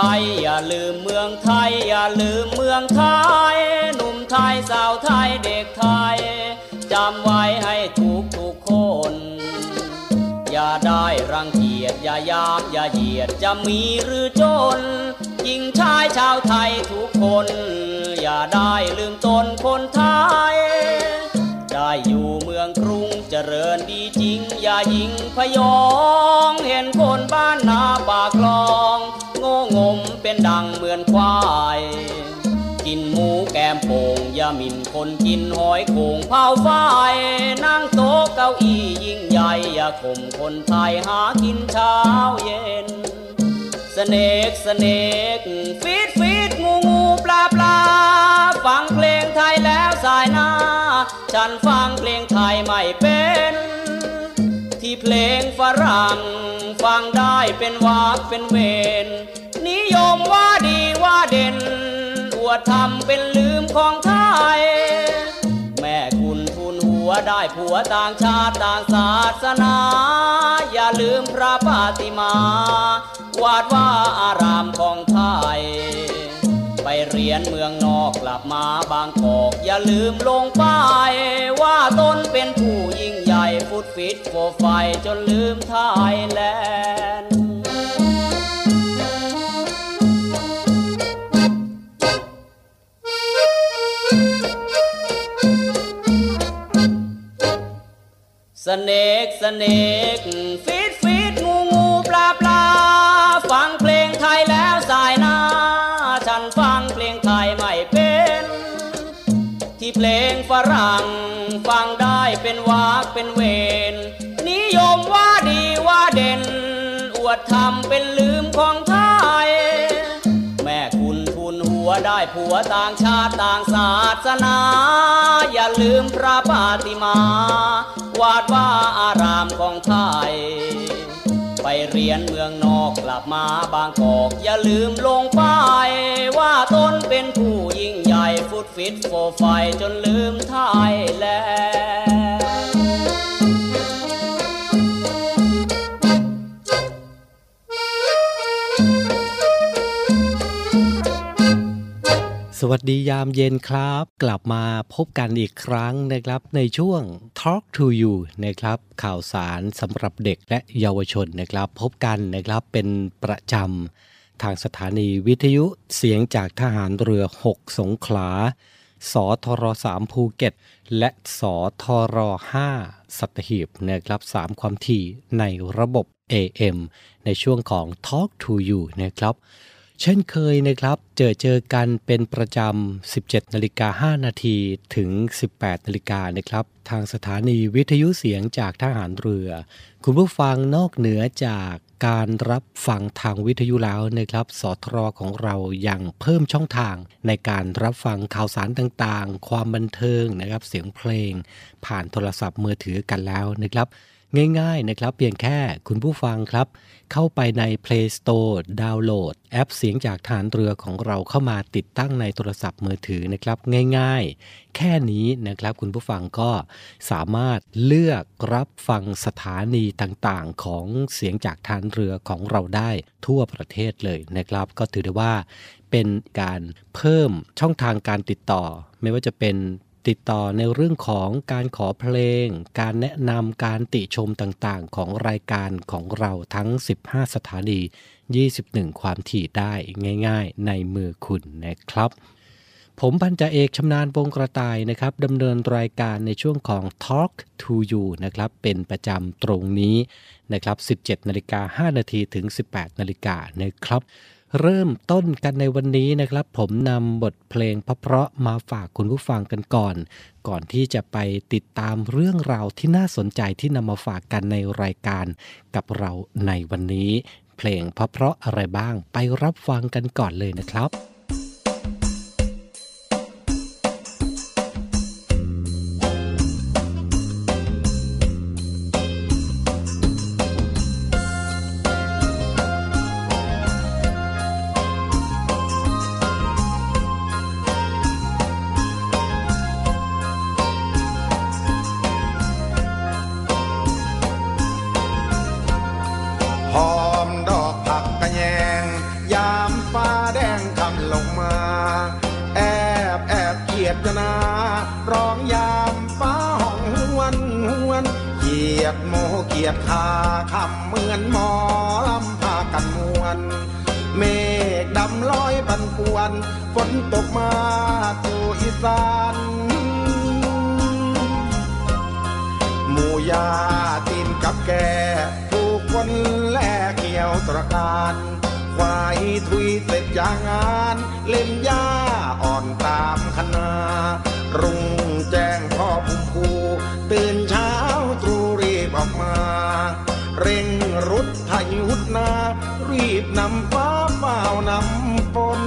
ไทย อย่าลืมเมืองไทย อย่าลืมเมืองไทย หนุ่มไทยสาวไทยเด็กไทยจำไว้ให้ทุกทุกคน อย่าได้รังเกียจอย่ายากอย่าเหยียดจะมีหรือจนหญิงชายชาวไทยทุกคน อย่าได้ลืมตนคนไทย ได้อยู่เมืองกรุงเจริญดีจริง อย่ายิงพยอง เห็นคนบ้านนาปากคลอง งงมเป็นดังเหมือนควาย กินหมูแกมโป่งยามินคนกินหอยโข่งเผาไฟนั่งโต๊ะเก้าอี้ยิ่งใหญ่อย่าข่มคนไทยหากินเช้าเย็นสเนกสเนกฟีดฟีดงูงูปลาปลาฟังเพลงไทยแล้วสายหน้า ฉันฟังเพลงไทยไม่เป็น ที่เพลงฝรั่งฟังได้เป็นวากเป็นเวน นิยมว่าดีว่าเด่น อวดทำเป็นลืมของไทย แม่คุณทุนหัวได้ผัวต่างชาติต่างศาสนา อย่าลืมพระปาติมา วาดว่าอารามของไทย ไปเรียนเมืองนอกกลับมาบางกอก อย่าลืมลงป้ายว่าตนเป็นผู้ยิ่งใหญ่ฟุตฟิตโฟไฟจนลืม Thailand snake snake fish fish งูงูปลาปลาฟังเพลงไทยแล้วสายหน้า ฉันฟังเพลงไทยไม่เป็น ที่เพลงฝรั่งฟังได้เป็นวากเป็นเวนนิยมว่าดีว่าเด่น อวดทำเป็นลืมของ ได้ผัวต่างชาติต่างศาสนา อย่าลืมพระปาติมา วาดว่าอารามของไทย ไปเรียนเมืองนอกกลับมาบางกอก อย่าลืมลงป้ายว่าตนเป็นผู้ยิ่งใหญ่ฟุตฟิตโฟไฟจนลืมไทยแลน สวัสดียามเย็นครับ กลับมาพบกันอีกครั้งนะครับในช่วง Talk to You นะครับข่าวสารสำหรับเด็กและเยาวชนนะครับ พบกันนะครับเป็นประจำทางสถานีวิทยุเสียงจากทหารเรือ 6 สงขลา สทร3ภูเก็ต และสทร5สัตหีบนะครับ 3 ความถี่ในระบบ AM ในช่วงของ Talk to You นะครับ เช่นเคยนะครับ เจอเจอกันเป็นประจำ 17นาฬิกา5นาทีถึง 18นาฬิกานะครับ ทางสถานีวิทยุเสียงจากทหารเรือ คุณผู้ฟังนอกเหนือจากการรับฟังทางวิทยุแล้วนะครับ สทรของเรายังเพิ่มช่องทาง ในการรับฟังข่าวสารต่างๆ ความบันเทิงนะครับ เสียงเพลง ผ่านโทรศัพท์มือถือกันแล้วนะครับ ง่ายๆนะครับ เพียงแค่คุณผู้ฟังครับ เข้าไปใน Play Store ดาวน์โหลด แอปเสียงจากฐานเรือของเราเข้ามาติดตั้งในโทรศัพท์มือถือนะครับ ง่ายๆ แค่นี้นะครับ คุณผู้ฟังก็สามารถเลือกรับฟังสถานีต่างๆ ของเสียงจากฐานเรือของเราได้ทั่วประเทศเลยนะครับ ก็ถือได้ว่าเป็นการเพิ่มช่องทางการติดต่อ ไม่ว่าจะเป็น ติดต่อในเรื่องของการขอเพลง การแนะนำการติชมต่างๆ ของรายการของเราทั้ง 15 สถานี 21 ความถี่ได้ง่าย ๆ ในมือคุณนะครับผมพันจ่าเอกชำนาญวงกระต่ายนะครับดำเนินรายการในช่วงของ Talk to You นะครับเป็นประจำตรงนี้นะครับ 17 นาฬิกา 5 นาทีถึง 18 นาฬิกานะครับ เริ่มต้นกันในวันนี้นะครับ ผมนำบทเพลงเพราะๆมาฝากคุณผู้ฟังกันก่อน ก่อนที่จะไปติดตามเรื่องราวที่น่าสนใจที่นำมาฝากกันในรายการกับเราในวันนี้ เพลงเพราะๆอะไรบ้างไปรับฟังกันก่อนเลยนะครับ คาคำเหมือนหมอลำพากันมวน เมฆดำลอยปันป่วน ฝนตกมาสู่อีสานหมู่ยาตีนกับแกผูกคนแลเกี่ยวตระการควายทุยเสร็จจากงาน เล่นหญ้าอ่อนตามคณารุ่งแจ้งพ่อพุ่มพูตื่นเช้า เร่งรุดไทยหุดนา รีบนำฟ้าเฝ้านำฝน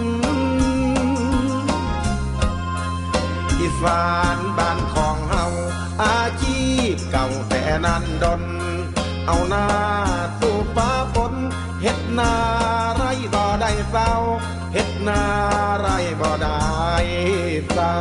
อีสานบ้านของเฮาอาชีพเก่าแต่นั้นดน เอาหน้าสู่ฟ้าฝนเฮ็ดนาไรบ่ได้เศร้าเฮ็ดนาไรบ่ได้เศร้า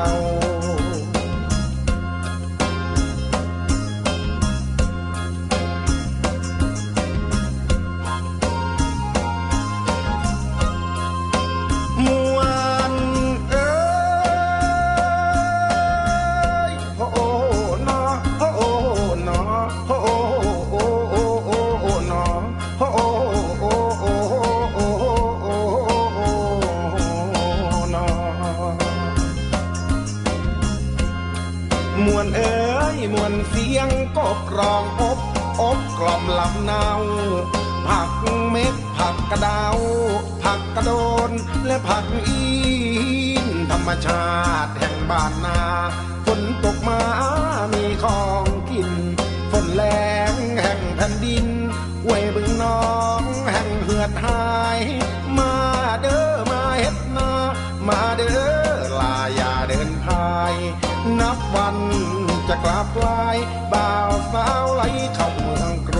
อบลำเนา ผักเม็ดผักกระดาว ผักกระโดน และผักอีนธรรมชาติแห่งบ้านนาฝนตกมามีของกินฝนแรงแห่งแผ่นดินเวยบึงน้องแห่งเหือดหาย มาเด้อมาเฮ็ดนา มาเด้อลาอย่าเดินพาย นับวันจะกลับลายบ่าวสาวไหลเข้าเมืองกรุง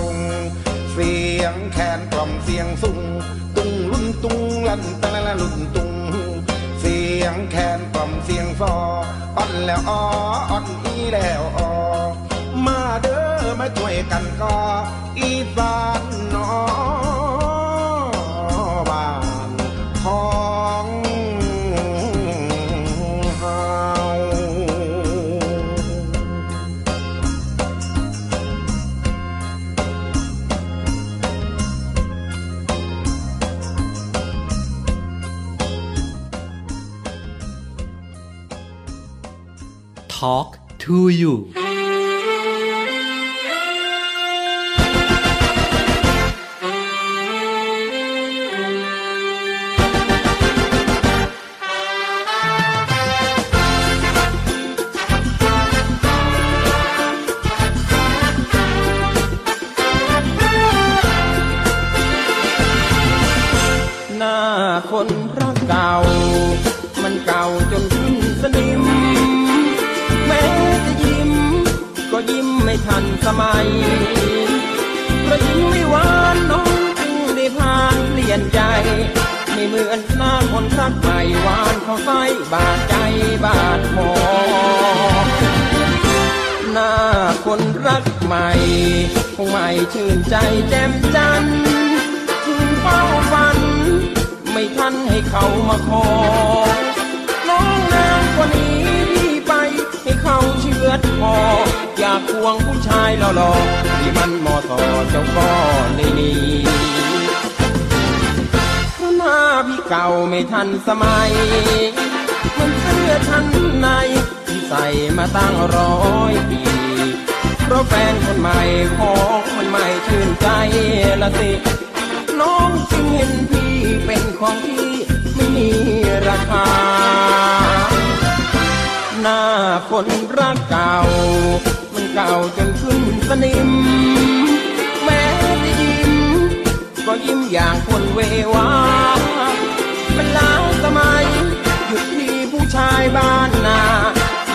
เสียงแคนกล่อมเสียงสุ่งตุงลุ่นตุงลันตะละละลุ่นตุง เสียงแคนกล่อมเสียงซออ่อนแล้วอ้ออ่อนอีแล้วอ้อมาเด้อมาช่วยกันก็อีสานนอง Talk to you เหมือนหน้าคนรักใหม่หวานเขาใส่บาดใจบาดหมอหน้าคนรักใหม่คงไม่ชื่นใจแจ่มจันทร์เฝ้าฝัน ไม่ทันให้เขามาขอน้องนางกว่านี้พี่ไปให้เขาเชือดคออยากควงผู้ชายหล่อๆที่มันหมอต่อเจ้าก็ในนี้ เก่าไม่ทันสมัย มันเสื้อชั้นในที่ใส่มาตั้งร้อยปีเพราะแฟนคนใหม่ของมันไม่ชื่นใจละสิ น้องจึงเห็นพี่เป็นของที่ไม่มีราคา หน้าคนรักเก่า มันเก่าจนขึ้นสนิม แม้จะยิ้ม ก็ยิ้มอย่างคนเววา มันล้าสมัย หยุดที่ผู้ชายบ้านนา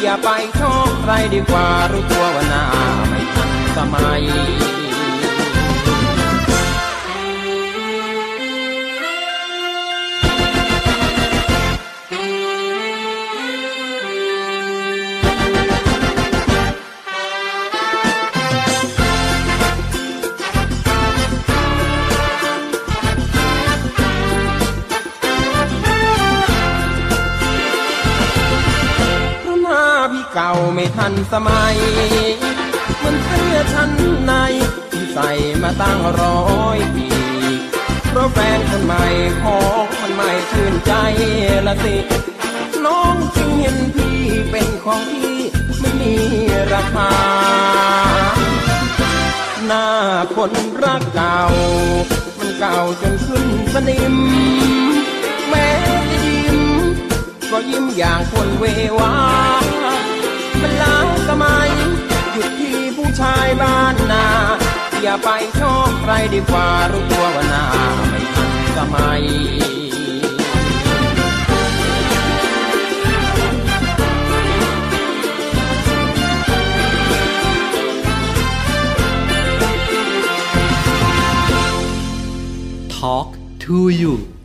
อย่าไปชอบใครดีกว่ารู้ตัวว่าหน้าไม่ทันสมัย เก่าไม่ทันสมัย มันเสื้อชั้นในที่ใส่มาตั้งร้อยปีเพราะแฟนคนใหม่ของมันไม่ชื่นใจละสิ น้องจึงเห็นพี่เป็นของพี่ไม่มีราคา หน้าคนรักเก่า มันเก่าจนขึ้นสนิม แม้จะยิ้มก็ยิ้มอย่างคนเววา มันล้าสมัย หยุดที่ผู้ชายบ้านนาอย่าไปชอบใครดีกว่ารู้ตัวว่าหน้าไม่ทันสมัย Talk to you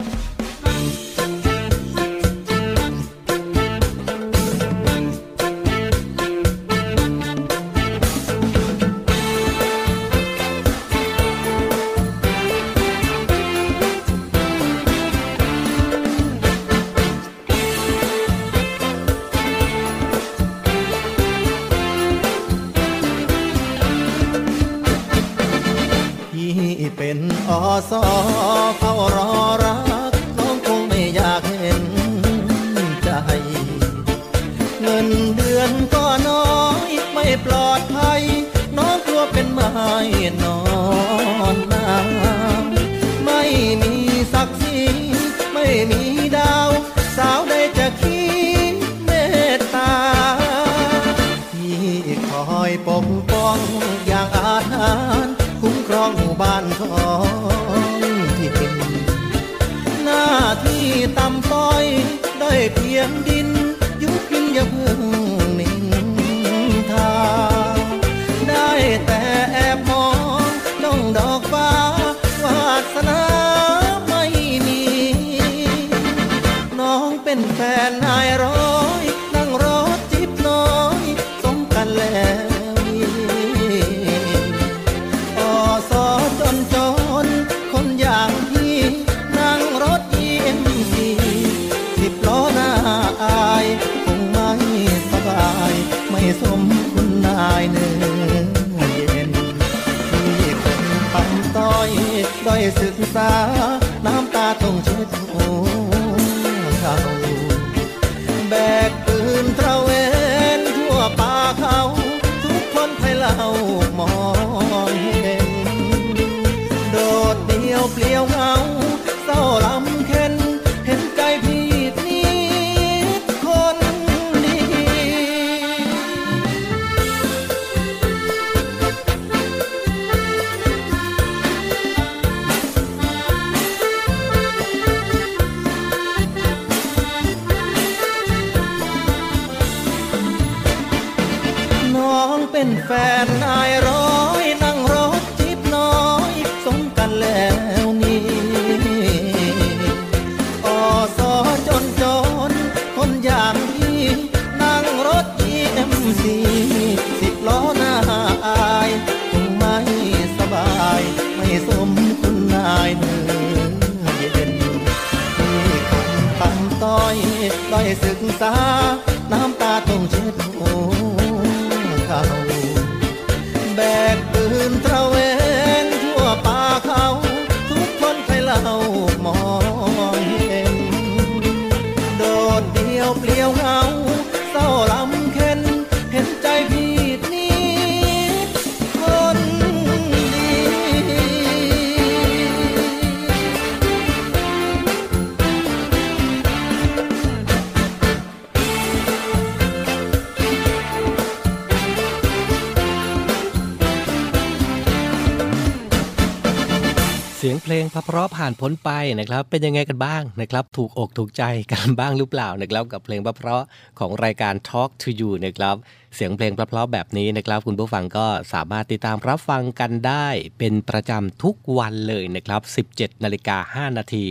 ผ่านพ้นไปนะครับเป็นยังไงกันบ้างนะครับถูกอกถูกใจกันบ้างหรือเปล่านะครับกับเพลงเพราะๆของรายการ Talk to You นะครับเสียงเพลงเพราะๆแบบนี้นะครับ คุณผู้ฟังก็สามารถติดตามรับฟังกันได้เป็นประจำทุกวันเลยนะครับ 17 นาฬิกา 5 นาที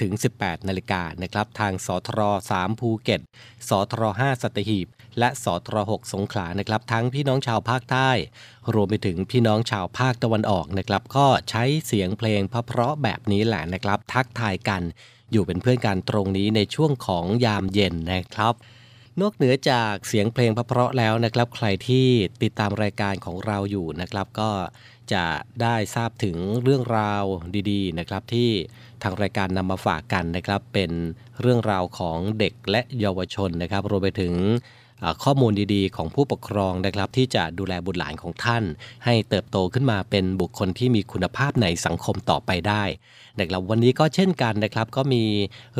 ถึง 18 นาฬิกานะครับทางสทร3ภูเก็ตสทร5สัตหีบ และสทร6สงขลานะครับ ทั้งพี่น้องชาวภาคใต้ รวมไปถึงพี่น้องชาวภาคตะวันออกนะครับ ก็ใช้เสียงเพลงเพราะๆแบบนี้แหละนะครับ ทักทายกัน อยู่เป็นเพื่อนกันตรงนี้ในช่วงของยามเย็นนะครับนอกเหนือจากเสียงเพลงเพราะแล้วนะครับ ใครที่ติดตามรายการของเราอยู่นะครับ ก็จะได้ทราบถึงเรื่องราวดีๆนะครับ ที่ทางรายการนำมาฝากกันนะครับ เป็นเรื่องราวของเด็กและเยาวชนนะครับรวมไปถึง ข้อมูลดีๆ ของผู้ปกครองนะครับที่จะดูแลบุตรหลานของท่าน ให้เติบโตขึ้นมาเป็นบุคคลที่มีคุณภาพในสังคมต่อไปได้นะครับวันนี้ก็เช่นกันนะครับก็มี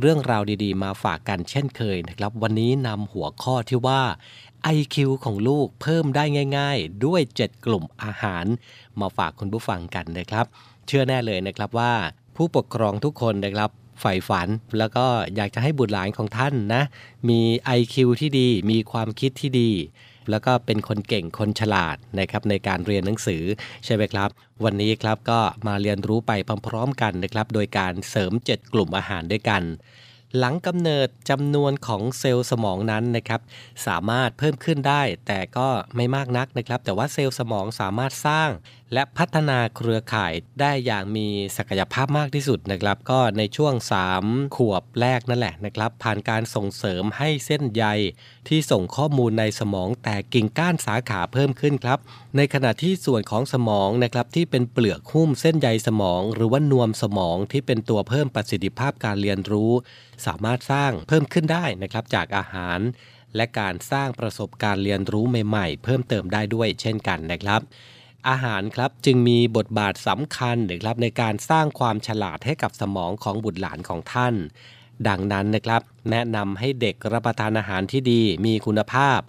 เรื่องราวดีๆ มาฝากกันเช่นเคยนะครับวันนี้นำหัวข้อที่ว่า IQ ของลูกเพิ่มได้ง่าย ๆ ด้วย 7 กลุ่มอาหาร มาฝากคุณผู้ฟังกันนะครับ เชื่อแน่เลยนะครับว่าผู้ปกครองทุกคนนะครับ ใฝ่ฝัน แล้วก็อยากจะให้บุตรหลานของท่านนะ มี IQ ที่ดี มีความคิดที่ดี แล้วก็เป็นคนเก่งคนฉลาดนะครับในการเรียนหนังสือใช่ไหมครับ วันนี้ครับก็มาเรียนรู้ไปพร้อมๆกันนะครับ โดยการเสริม 7 กลุ่มอาหารด้วยกันหลังกำเนิดจำนวนของเซลล์สมองนั้นนะครับ สามารถเพิ่มขึ้นได้ แต่ก็ไม่มากนักนะครับ แต่ว่าเซลล์สมองสามารถสร้างและพัฒนาเครือข่ายได้อย่างมีศักยภาพมากที่สุดนะครับ ก็ในช่วง 3 ขวบแรกนั่นแหละนะครับ ผ่านการส่งเสริมให้เส้นใยที่ส่งข้อมูลในสมองแตกกิ่งก้านสาขาเพิ่มขึ้นครับ ในขณะที่ส่วนของสมองนะครับที่เป็นเปลือกหุ้มเส้นใยสมอง หรือว่านวมสมองที่เป็นตัวเพิ่มประสิทธิภาพการเรียนรู้ สามารถสร้างเพิ่มขึ้นได้นะครับจากอาหารและการสร้างประสบการณ์เรียนรู้ใหม่ ๆ เพิ่มเติมได้ด้วยเช่นกันนะครับ อาหารครับจึงมีบทบาทสำคัญนะครับในการสร้างความฉลาดให้กับสมองของบุตรหลานของท่าน ดังนั้นนะครับ แนะนำให้เด็กรับประทานอาหารที่ดีมีคุณภาพ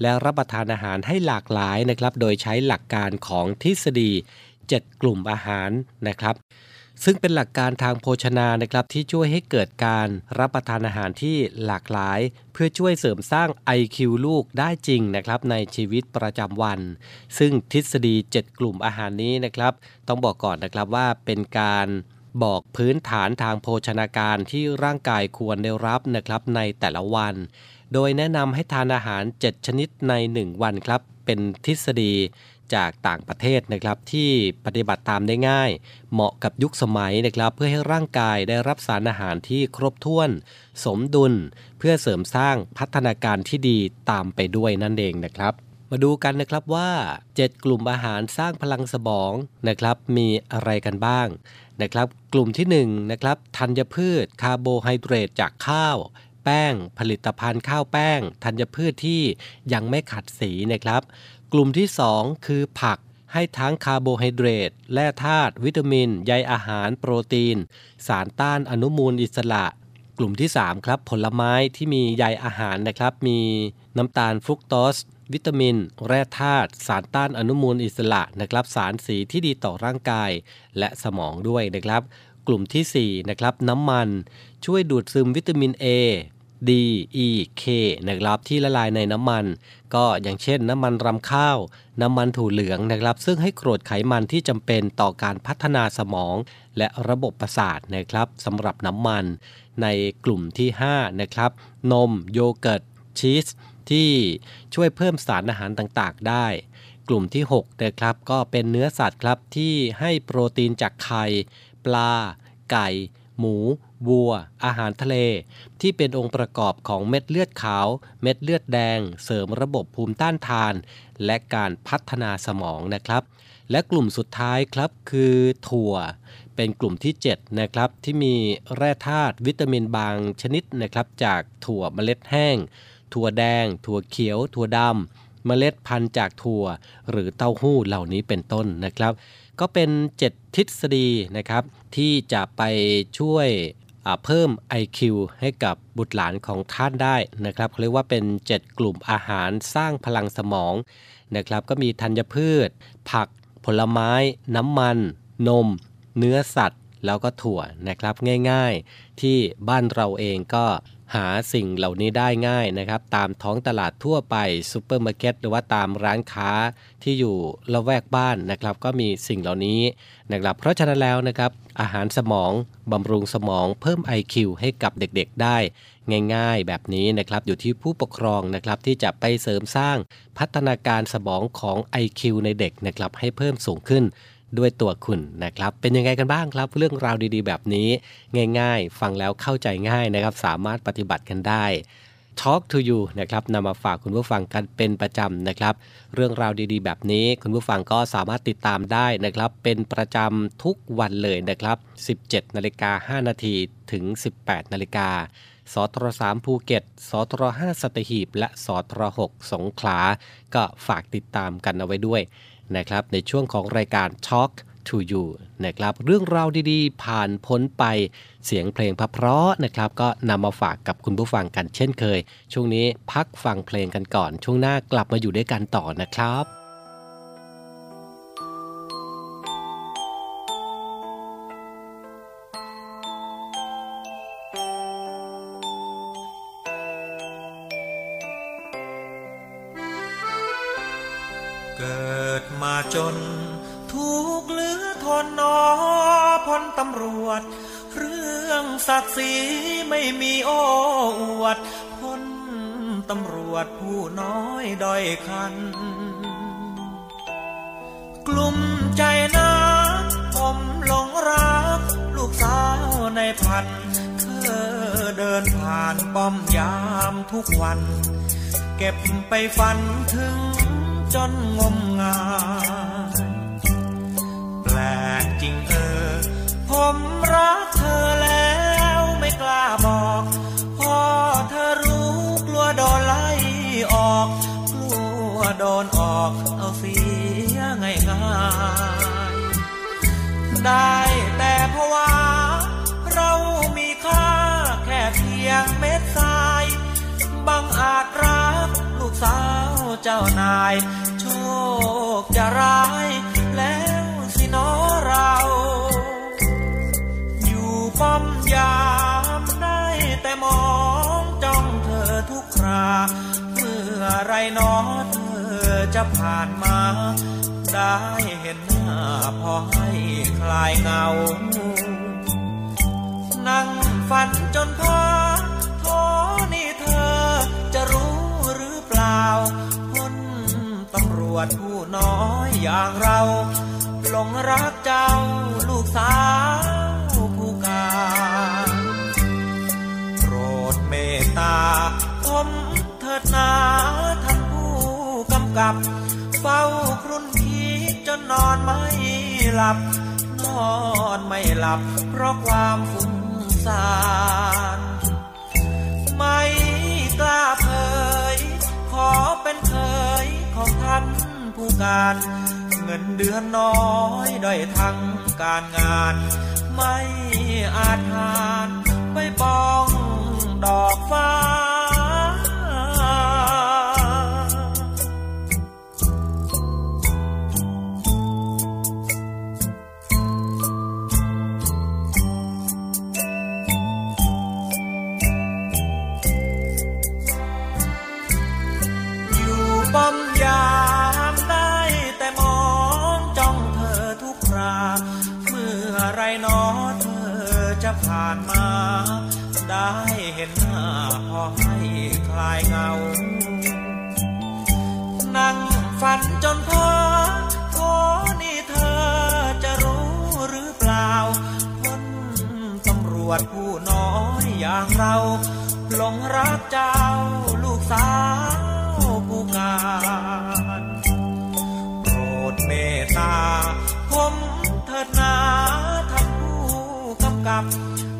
และรับประทานอาหารให้หลากหลายนะครับ โดยใช้หลักการของทฤษฎี 7 กลุ่มอาหารนะครับ ซึ่งเป็นหลักการทางโภชนานะครับที่ช่วยให้เกิดการรับประทานอาหารที่หลากหลาย เพื่อช่วยเสริมสร้าง IQ ลูกได้จริงนะครับในชีวิตประจำวัน ซึ่งทฤษฎี 7 กลุ่มอาหารนี้นะครับ ต้องบอกก่อนนะครับว่าเป็นการบอกพื้นฐานทางโภชนาการที่ร่างกายควรได้รับนะครับในแต่ละวัน โดยแนะนำให้ทานอาหาร 7 ชนิดใน 1 วันครับ เป็นทฤษฎี จากต่างประเทศนะครับที่ปฏิบัติตามได้ง่าย เหมาะกับยุคสมัยนะครับเพื่อให้ร่างกายได้รับสารอาหารที่ครบถ้วน สมดุล เพื่อเสริมสร้างพัฒนาการที่ดีตามไปด้วยนั่นเองนะครับ มาดูกันนะครับว่า 7 กลุ่มอาหารสร้างพลังสมองนะครับมีอะไรกันบ้างนะครับกลุ่มที่1นะครับธัญพืชคาร์โบไฮเดรตจากข้าวแป้งผลิตภัณฑ์ข้าวแป้งธัญพืชที่ยังไม่ขัดสีนะครับ กลุ่มที่ 2 คือผักให้ทั้งคาร์โบไฮเดรตแร่ธาตุวิตามิน ใยอาหาร โปรตีน สารต้านอนุมูลอิสระ กลุ่มที่ 3 ครับ ผลไม้ที่มีใยอาหารนะครับ มีน้ำตาลฟรุกโตสวิตามิน แร่ธาตุสารต้านอนุมูลอิสระนะครับ สารสีที่ดีต่อร่างกาย และสมองด้วยนะครับ กลุ่มทีสี่4นะครับน้ำมัน ช่วยดูดซึมวิตามิน A D E K นะครับที่ละลายในน้ำมัน ก็อย่างเช่นน้ำมันรำข้าว น้ำมันถั่วเหลืองนะครับ ซึ่งให้กรดไขมันที่จำเป็นต่อการพัฒนาสมอง และระบบประสาทนะครับสำหรับน้ำมัน ในกลุ่มที่ 5 นะครับ นม โยเกิร์ต ชีส ที่ช่วยเพิ่มสารอาหารต่างๆ ได้กลุ่มที่6นะครับก็เป็นเนื้อสัตว์ครับที่ให้โปรตีนจากไข่ ปลา ไก่ หมู วัว อาหารทะเล ที่เป็นองค์ประกอบของเม็ดเลือดขาว เม็ดเลือดแดง เสริมระบบภูมิต้านทาน และการพัฒนาสมองนะครับ และกลุ่มสุดท้ายครับคือถั่ว เป็นกลุ่มที่ 7 นะครับ ที่มีแร่ธาตุวิตามินบางชนิดนะครับ จากถั่วเมล็ดแห้ง ถั่วแดง ถั่วเขียว ถั่วดำเมล็ดพันธุ์จากถั่ว หรือเต้าหู้เหล่านี้เป็นต้นนะครับ ก็เป็น 7 ทฤษฎีนะครับ ที่จะไปช่วยเพิ่ม IQ ให้กับบุตรหลานของท่านได้นะครับเขาเรียกว่าเป็น 7 กลุ่มอาหารสร้างพลังสมองนะครับ ก็มีธัญพืช ผัก ผลไม้ น้ำมัน นม เนื้อสัตว์ แล้วก็ถั่วนะครับง่ายๆ ที่บ้านเราเองก็ หาสิ่งเหล่านี้ได้ง่ายนะครับ ตามท้องตลาดทั่วไปซูเปอร์มาร์เก็ตหรือว่าตามร้านค้าที่อยู่ละแวกบ้านนะครับ ก็มีสิ่งเหล่านี้นะครับ เพราะฉะนั้นแล้วนะครับ อาหารสมองบำรุงสมองเพิ่ม IQ ให้กับเด็กๆ ได้ ง่ายๆ แบบนี้นะครับอยู่ที่ผู้ปกครองนะครับที่จะไปเสริมสร้างพัฒนาการสมองของ IQ ในเด็กนะครับให้เพิ่มสูงขึ้น ด้วยตัวคุณนะครับ เป็นยังไงกันบ้างครับ เรื่องราวดีๆ แบบนี้ง่ายๆ ฟังแล้วเข้าใจง่ายนะครับ สามารถปฏิบัติกันได้ Talk to You นะครับนำมาฝากคุณผู้ฟังกันเป็นประจำนะครับ เรื่องราวดีๆ แบบนี้คุณผู้ฟังก็สามารถติดตามได้นะครับ เป็นประจำทุกวันเลยนะครับ 17นาฬิกา5นาทีถึง 18นาฬิกาสทร3ภูเก็ตสทร5สัตหีบ และสทร6สงขลา ก็ฝากติดตามกันเอาไว้ด้วย นะครับในช่วงของรายการ Talk to you นะครับเรื่องราวดีๆ ผ่านพ้นไปเสียงเพลงเพราะนะครับ ก็นำมาฝากกับคุณผู้ฟังกันเช่นเคย ช่วงนี้พักฟังเพลงกันก่อน ช่วงหน้ากลับมาอยู่ด้วยกันต่อนะครับ ทุกวัน เก็บไปฝันถึงจนงมงายแปลกจริงเออ ผมรักเธอแล้วไม่กล้าบอกพอเธอรู้กลัวโดนไล่ออก กลัวโดนออกเอาเสียง่ายง่ายๆได้แต่เพราะว่าเรามีค่าแค่เพียงาจรักลูกสาวเจ้านาย โชคจะร้ายแล้วสินอเรา อยู่ป้อมยามได้แต่มองจ้องเธอทุกครา เมื่อไรนอเธอจะผ่านมา ได้เห็นหน้าพอให้คลายเงา นั่งฝันจนพอ ตำรวจผู้น้อยอย่างเราหลงรักเจ้าลูกสาวผู้การโปรดเมตตาผมเถิดนาท่านผู้กำกับ เฝ้าครุ่นคิดจนนอนไม่หลับ นอนไม่หลับ เพราะความฟุ้งซ่านไม่กล้าเผยขอเป็นเคยของท่าน การเงินเดือนน้อยด้อยทั้งการงาน ไม่อาจหานไปปองดอกฟ้า งา นั่งฝันจนพอโทนี่เธอจะรู้หรือเปล่าคนตำรวจผู้น้อยอย่างเราหลงรักเจ้าลูกสาวผู้การโปรดเมตตาผมเถิดนาท่านผู้กำกับ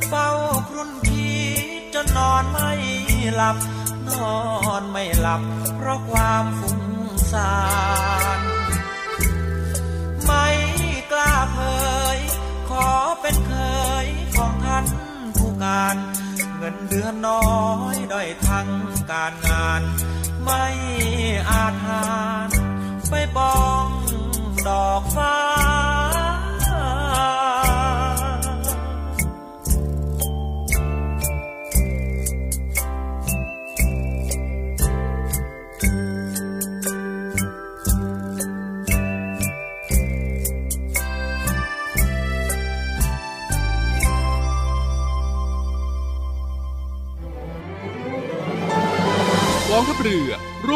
เฝ้าครุ่นคิดจนนอนไม่หลับ นอนไม่หลับ เพราะความฟุ้งซ่านไม่กล้าเผย ขอเป็นเคยของท่านผู้การ เงินเดือนน้อยด้อยทั้งการงาน ไม่อาจหานไปบองดอกฟ้า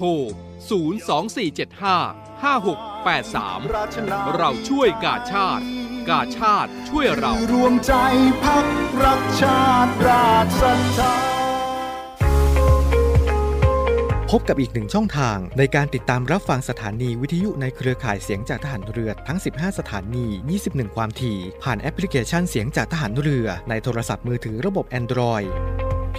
ทร 02475 5683 เราช่วยกาชาติ กาชาติช่วยเรา รวมใจพักรักชาติราชศรัทธาพบกับอีกหนึ่งช่องทางในการติดตามรับฟังสถานีวิทยุในเครือข่ายเสียงจากทหารเรือทั้ง 15 สถานี 21 ความถี่ ผ่านแอปพลิเคชันเสียงจากทหารเรือในโทรศัพท์มือถือระบบ Android เ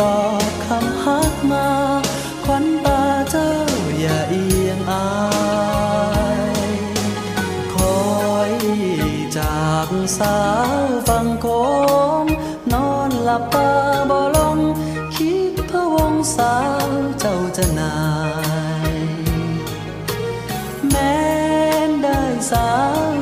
ตอบคำฮักมาควันตาเจ้าอย่าเอียงอายคอยจากสาวฟังโคงนอนหลับตาบ่ลงคิดพะวงสาวเจ้าจะนาย แม้นได้สาว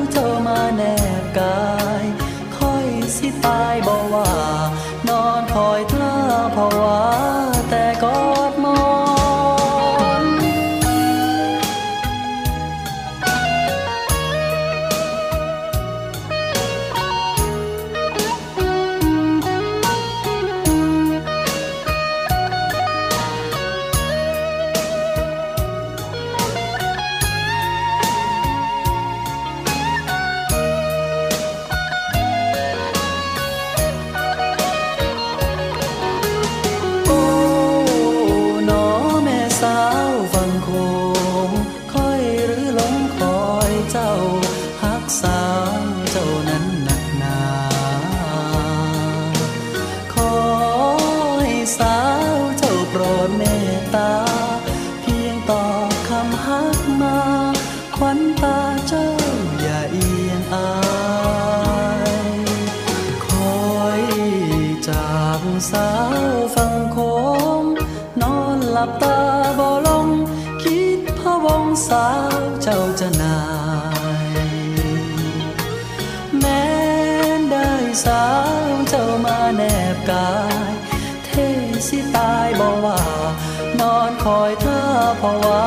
ท่าภวะ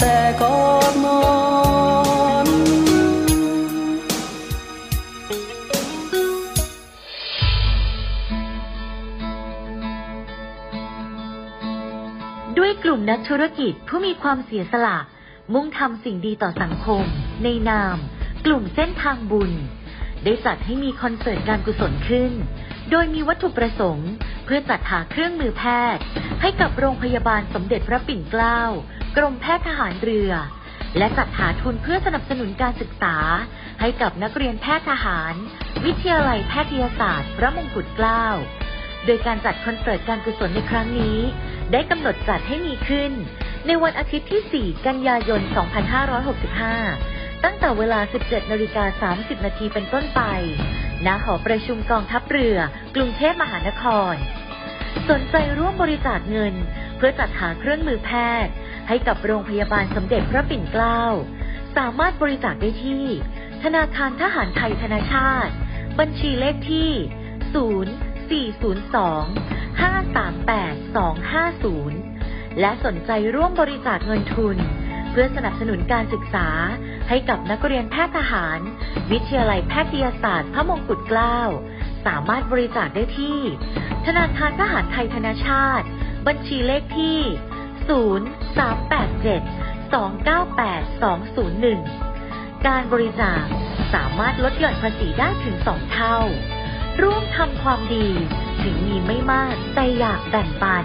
แต่กอดหมอนด้วยกลุ่มนักธุรกิจผู้มีความเสียสละ มุ่งทำสิ่งดีต่อสังคม ในนาม กลุ่มเส้นทางบุญ ได้จัดให้มีคอนเสิร์ตการกุศลขึ้น โดยมีวัตถุประสงค์ พื่อจัดหาเครื่องมือแพทย์ ให้กับโรงพยาบาลสมเด็จพระปิ่นเกล้า กรมแพทย์ทหารเรือ และจัดหาทุนเพื่อสนับสนุนการศึกษา ให้กับนักเรียนแพทย์ทหาร วิทยาลัยแพทยศาสตร์ พระมงกุฎเกล้า โดยการจัดคอนเสิร์ตการกุศลในครั้งนี้ ได้กำหนดจัดให้มีขึ้น ในวันอาทิตย์ที่ 4 กันยายน 2565 ตั้งแต่เวลา 17นาฬิกา30นาทีเป็นต้นไปณหอประชุมกองทัพเรือ กรุงเทพมหานคร สนใจร่วมบริจาคเงิน เพื่อจัดหาเครื่องมือแพทย์ ให้กับโรงพยาบาลสมเด็จพระปิ่นเกล้า สามารถบริจาคได้ที่ ธนาคารทหารไทยธนาชาติ บัญชีเลขที่ 0402 538 250 และสนใจร่วมบริจาคเงินทุน เพื่อสนับสนุนการศึกษาให้กับนักเรียนแพทย์ทหาร วิทยาลัยแพทยศาสตร์พระมงกุฎเกล้า สามารถบริจาคได้ที่ ธนาคารทหารไทยธนาชาติ บัญชีเลขที่ 0387 298 201 การบริจาคสามารถลดหย่อนภาษีได้ถึง2เท่า ร่วมทำความดี ถึงมีไม่มากแต่อยากแบ่งปัน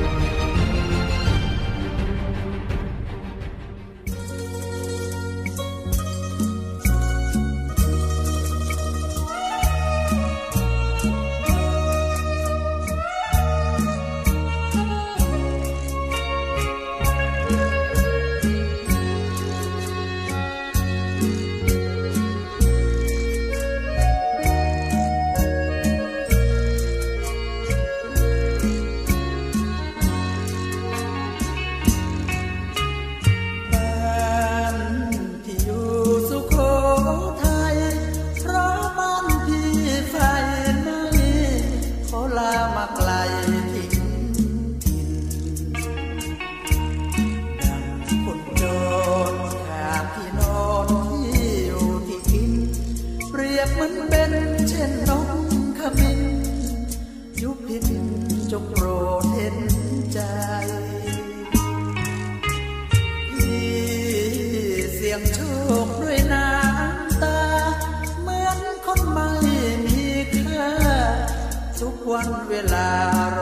4584 วันเวลาร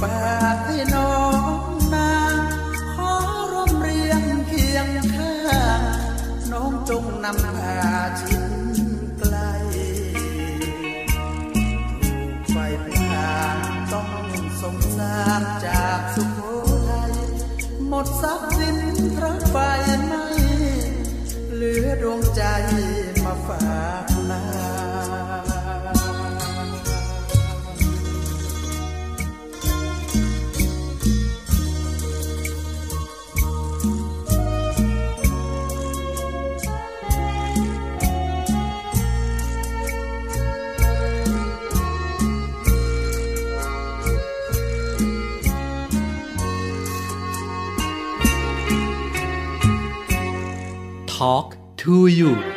ฝากให้น้องนาขอร่มเรียงเคียงข้าน้องจงนำพาชิดไกลไฟเป็ทางต้องสงสารจากสุทัหมดทรัสินพระไฟไม่เหลือดวงใจมาฝาก to you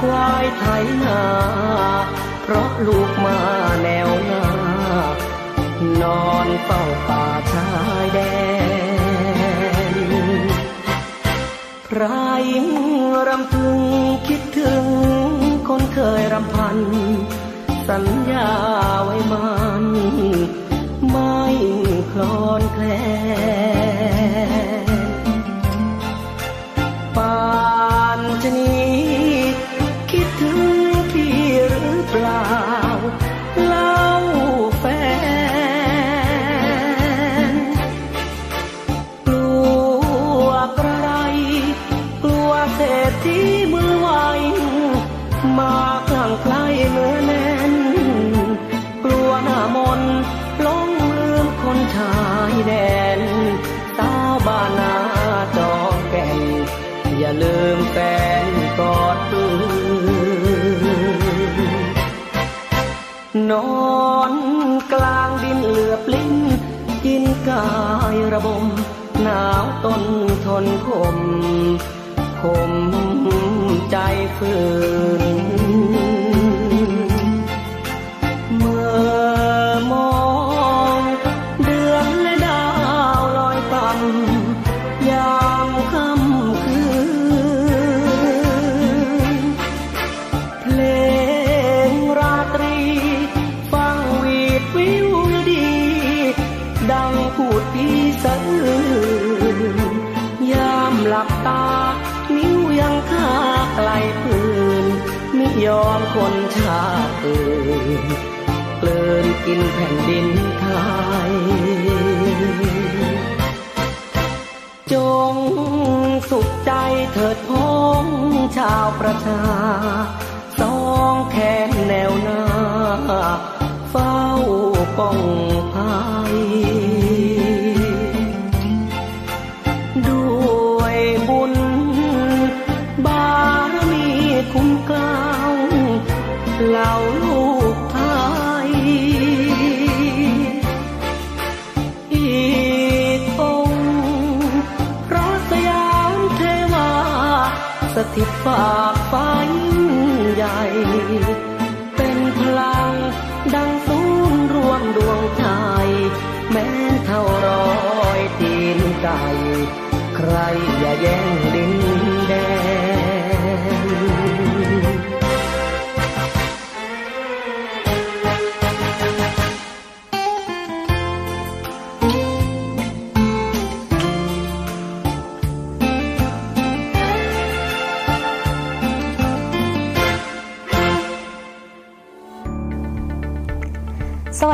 ควายไถนาเพราะลูกมาแนวหน้านอนเฝ้าป่าชายแดนใครรำพึงคิดถึงคนเคยรำพัน สัญญาไว้มันไม่คลอนแคลน มาคลั่งไคล้เมื่อแน่น กลัวหน้ามนต์หลงลืมคนชายแดนสาวบ้านนาจอมแก่น อย่าลืมแฟนกอดปืนนอนกลางดินเหลือบลิ้นกินกายระบม หนาวต้นทนคมคม ใจฝืน ยอมคนชาติอื่นเกลืนกินแผ่นดินไทย จงสุขใจเถิดพ้องชาวประชา สองแขนแนวหน้า เฝ้าป้อง ติดฝากฟ้ายิ่งใหญ่ เป็นพลังดังศูนย์รวมดวงใจ แม้เท่าร้อยตีนไก่ ใครอย่าแย่ง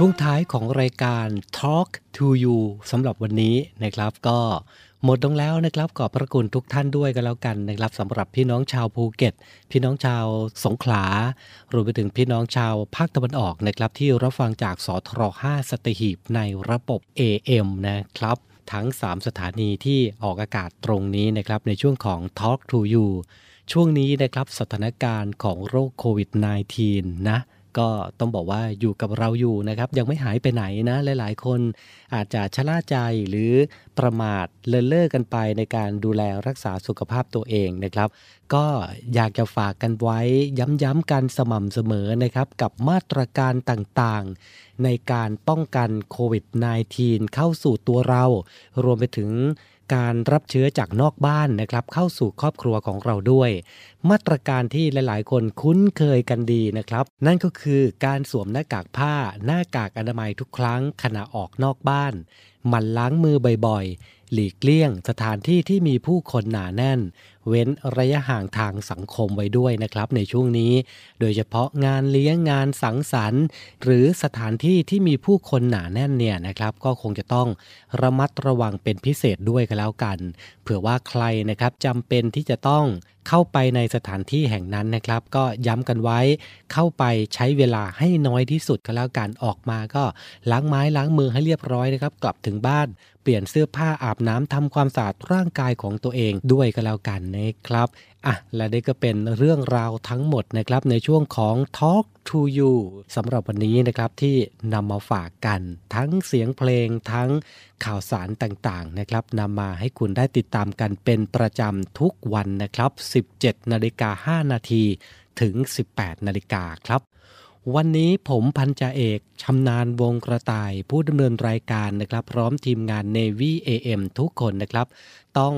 ช่วงท้ายของรายการ Talk to You สำหรับวันนี้นะครับ ก็หมดลงแล้วนะครับขอบพระคุณทุกท่านด้วยกันแล้วกันนะครับสำหรับพี่น้องชาวภูเก็ต พี่น้องชาวสงขลารวมไปถึงพี่น้องชาวภาคตะวันออกนะครับ ที่รับฟังจากสทร5สตหีบในระบบ AM นะครับทั้ง 3 สถานีที่ออกอากาศตรงนี้นะครับในช่วงของ Talk to You ช่วงนี้นะครับสถานการณ์ของโรคโควิด -19 นะ ก็ต้องบอกว่าอยู่กับเราอยู่นะครับ ยังไม่หายไปไหนนะหลาย ๆ คนอาจจะชะล่าใจหรือประมาทเลินเล่อกันไปในการดูแลรักษาสุขภาพตัวเองนะครับ ก็อยากจะฝากกันไว้ย้ำๆกันสม่ำเสมอนะครับกับมาตรการต่างๆ ในการป้องกันโควิด -19 เข้าสู่ตัวเรา รวมไปถึง การรับเชื้อจากนอกบ้านนะครับ เข้าสู่ครอบครัวของเราด้วย มาตรการที่หลาย ๆ คนคุ้นเคยกันดีนะครับ นั่นก็คือการสวมหน้ากากผ้า หน้ากากอนามัยทุกครั้งขณะออกนอกบ้าน หมั่นล้างมือบ่อยๆ หลีกเลี่ยงสถานที่ที่มีผู้คนหนาแน่น เว้นระยะห่างทางสังคมไว้ด้วยนะครับในช่วงนี้ โดยเฉพาะงานเลี้ยงงานสังสรรค์ หรือสถานที่ที่มีผู้คนหนาแน่นเนี่ยนะครับ ก็คงจะต้องระมัดระวังเป็นพิเศษด้วยกันแล้วกัน เผื่อว่าใครนะครับจำเป็นที่จะต้องเข้าไปในสถานที่แห่งนั้นนะครับ ก็ย้ำกันไว้ เข้าไปใช้เวลาให้น้อยที่สุดก็แล้วกันออกมาก็ล้างไม้ล้างมือให้เรียบร้อยนะครับ กลับถึงบ้าน ปลี่ยนเสื้อผ้าอาบน้ำทำความสะอาดร่างกายของตัวเองด้วยก็แล้วกันนะครับอะและนี่ก็เป็นเรื่องราวทั้งหมดนะครับในช่วงของ Talk to You สำหรับวันนี้นะครับที่นำมาฝากกัน ทั้งเสียงเพลงทั้งข่าวสารต่างๆนะครับนำมาให้คุณได้ติดตามกันเป็นประจำทุกวันนะครับ 17 นาฬิกา5นาทีถึง 18 นาฬิกาครับ วันนี้ผมพันจ่าเอกชำนาญวงกระต่ายผู้ดำเนินรายการนะครับ พร้อมทีมงาน Navy AM ทุกคนนะครับ ต้อง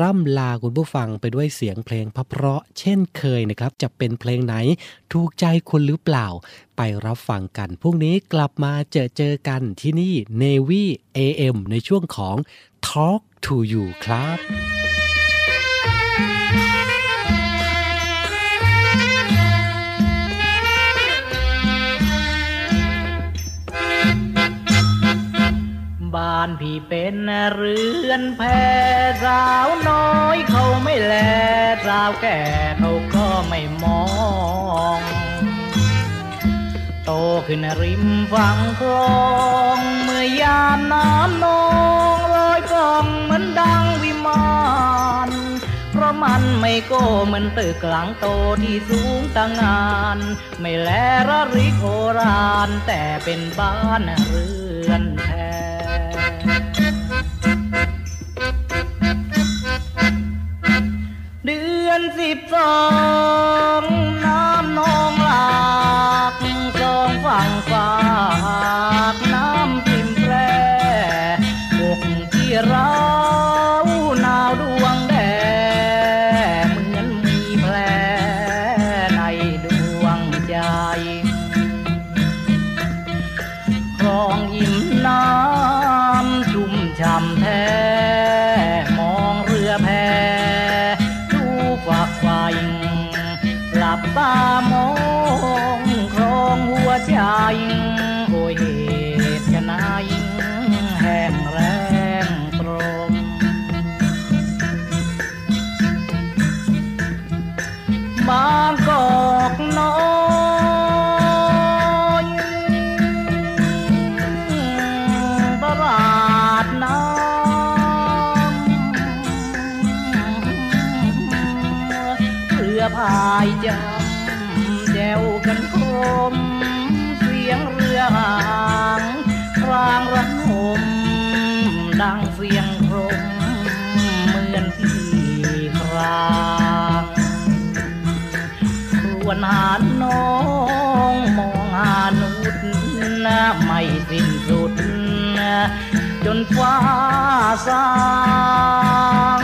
ร่ำลาคุณผู้ฟังไปด้วยเสียงเพลงพเพราะเช่นเคยนะครับ จะเป็นเพลงไหนถูกใจคุณหรือเปล่า ไปรับฟังกัน พรุ่งนี้กลับมาเจอเจอกันที่นี่ Navy AM ในช่วงของ Talk to You ครับ บ้านพี่เป็นเรือนแพสาวน้อยเขาไม่แลสาวแก่เขาก็ไม่มอง โตขึ้นริมฝั่งคลองเมื่อยามน้ำนองลอยกองเหมือนดังวิมานเพราะมันไม่โก้เหมือนตึกหลังโตที่สูงตั้งงาน ไม่แลระริโครานแต่เป็นบ้านเรือนแพ สิบสองน้ำนองหลากสองฝั่งฝาก นฟ้าสาง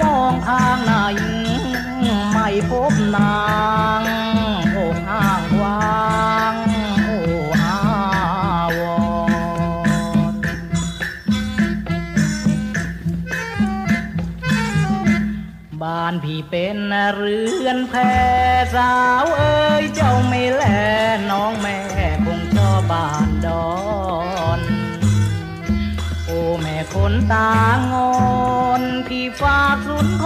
มองทางไหนไม่พบนางโอ้ห้างวางโอ้อาวรบ้านพี่เป็นเรือนแพสาวเอ้ยเจ้าไม่แลน้องแม่ คนตางอนที่ฝากสุนท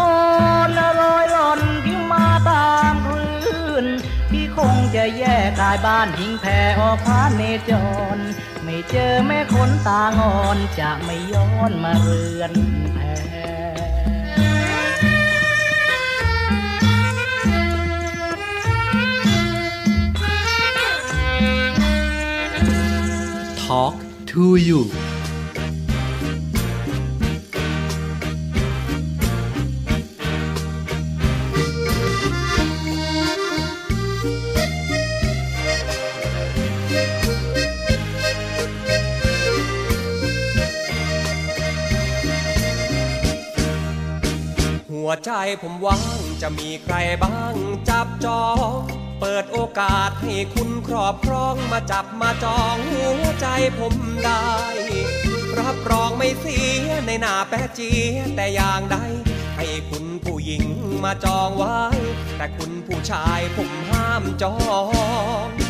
รลอยหล่อนที่มาตามคลื่นพี่คงจะแย่กายบ้านหิงแผ่ออกพาเนจร ไม่เจอแม่คนตางอนจะไม่ย้อนมาเรือน Talk to you ใจผมว่างจะมีใครบ้างจับจอง เปิดโอกาสให้คุณครอบครองมาจับมาจองหัวใจผมได้ รับรองไม่เสียในหน้าแปะจีแต่อย่างใดให้คุณผู้หญิงมาจองไว้ แต่คุณผู้ชายผมห้ามจอง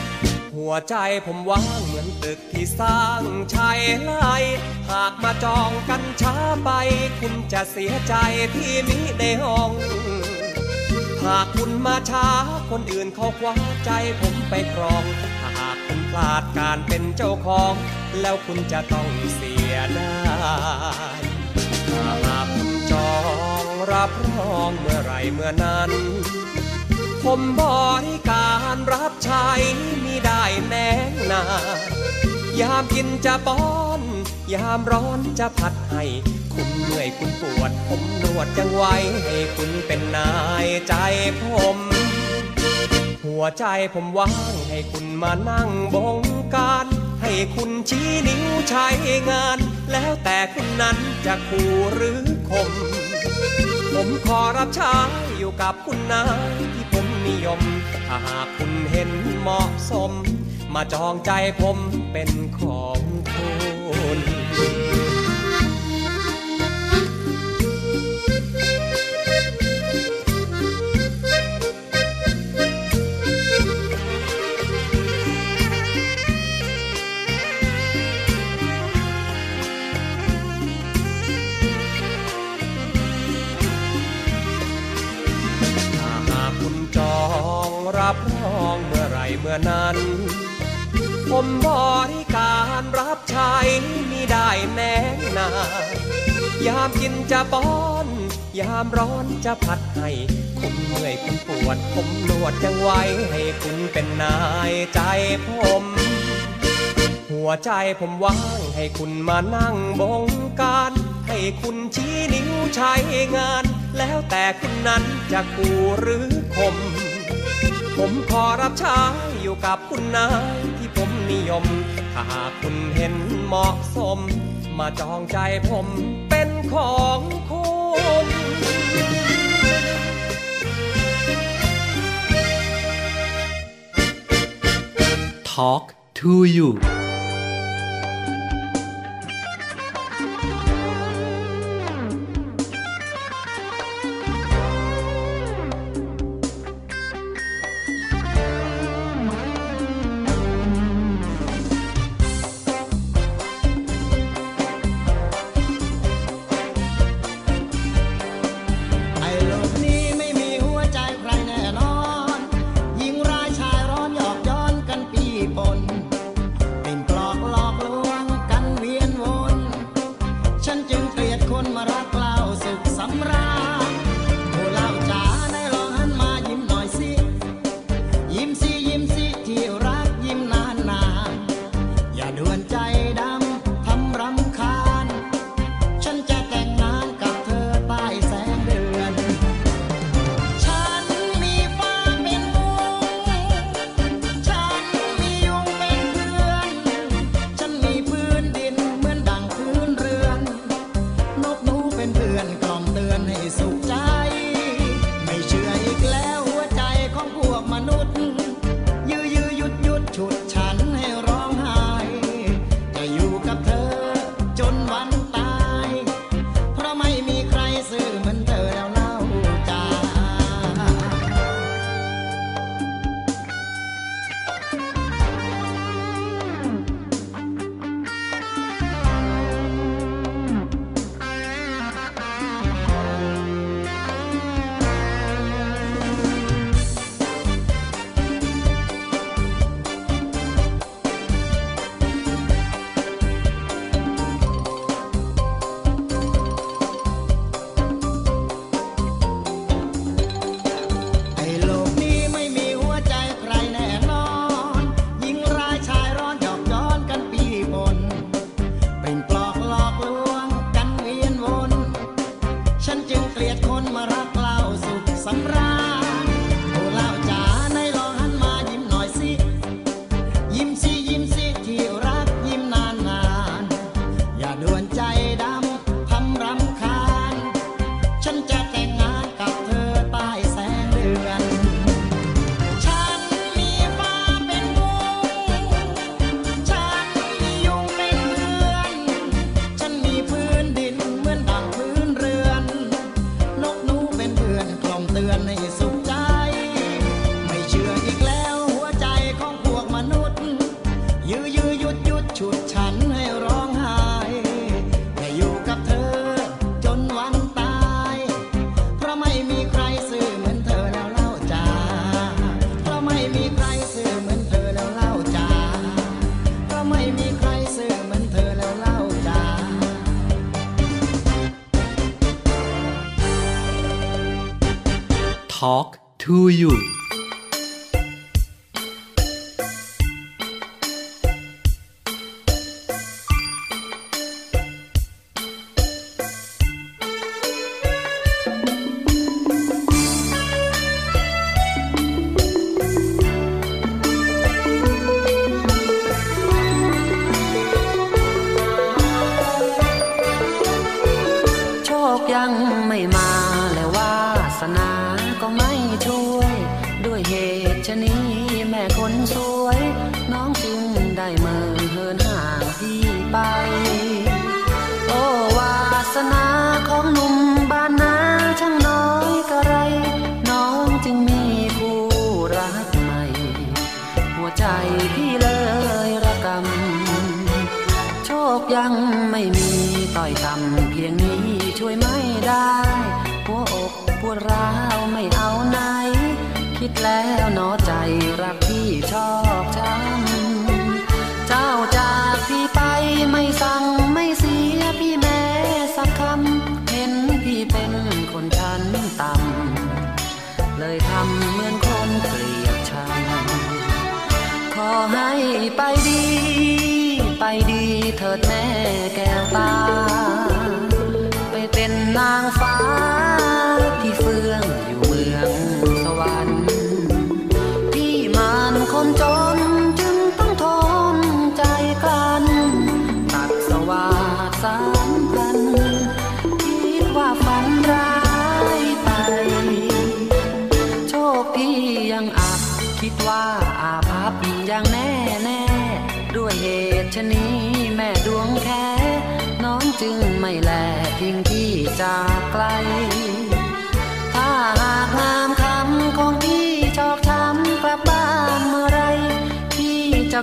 หัวใจผมว่างเหมือนตึกที่สร้างชายไลหากมาจองกันช้าไป คุณจะเสียใจที่มิได้ห้อง หากคุณมาช้าคนอื่นเขาคว้าใจผมไปครองถ้าหากคุณพลาดการเป็นเจ้าของ แล้วคุณจะต้องเสียได้ถ้าหากคุณจองรับรองเมื่อไรเมื่อนั้น ผมบริการรับใช้มิได้แน่นานยามกินจะป้อน ยามร้อนจะผัดให้ คุณเหนื่อยคุณปวด ผมนวดยังไว้ให้คุณเป็นนายใจผม หัวใจผมว่างให้คุณมานั่งบงการ ให้คุณชี้นิ้วใช้งาน แล้วแต่คุณนั้นจะคู่หรือคม ผมขอรับใช้อยู่กับคุณนายที่ นิยม ถ้าหากคุณเห็นเหมาะสม มาจองใจผมเป็นของ ยามกินจะป้อน ยามร้อนจะผัดให้คุณเมื่อยคุณปวด ผมนวดยังไว้ ให้คุณเป็นนายใจผม หัวใจผมว่างให้คุณมานั่งบงการ ให้คุณชี้นิ้วใช้งาน แล้วแต่คุณนั้นจะคู่หรือคมผมขอรับใช้อยู่กับคุณนายที่ผมนิยม ถ้าคุณเห็นเหมาะสม มาจองใจผม เป็นของคุณ Talk to you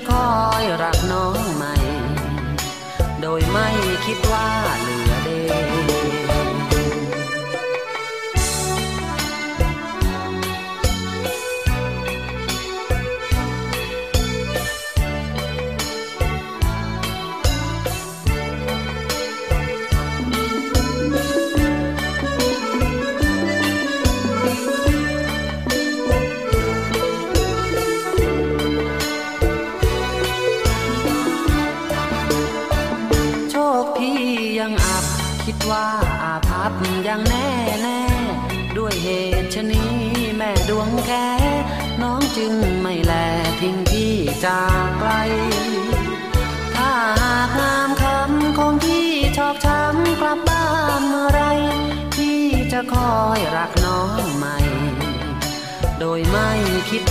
คอยรักน้องใหม่ โดยไม่คิดว่า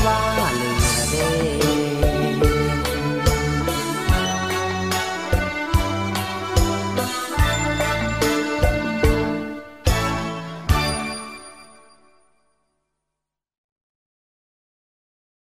fly.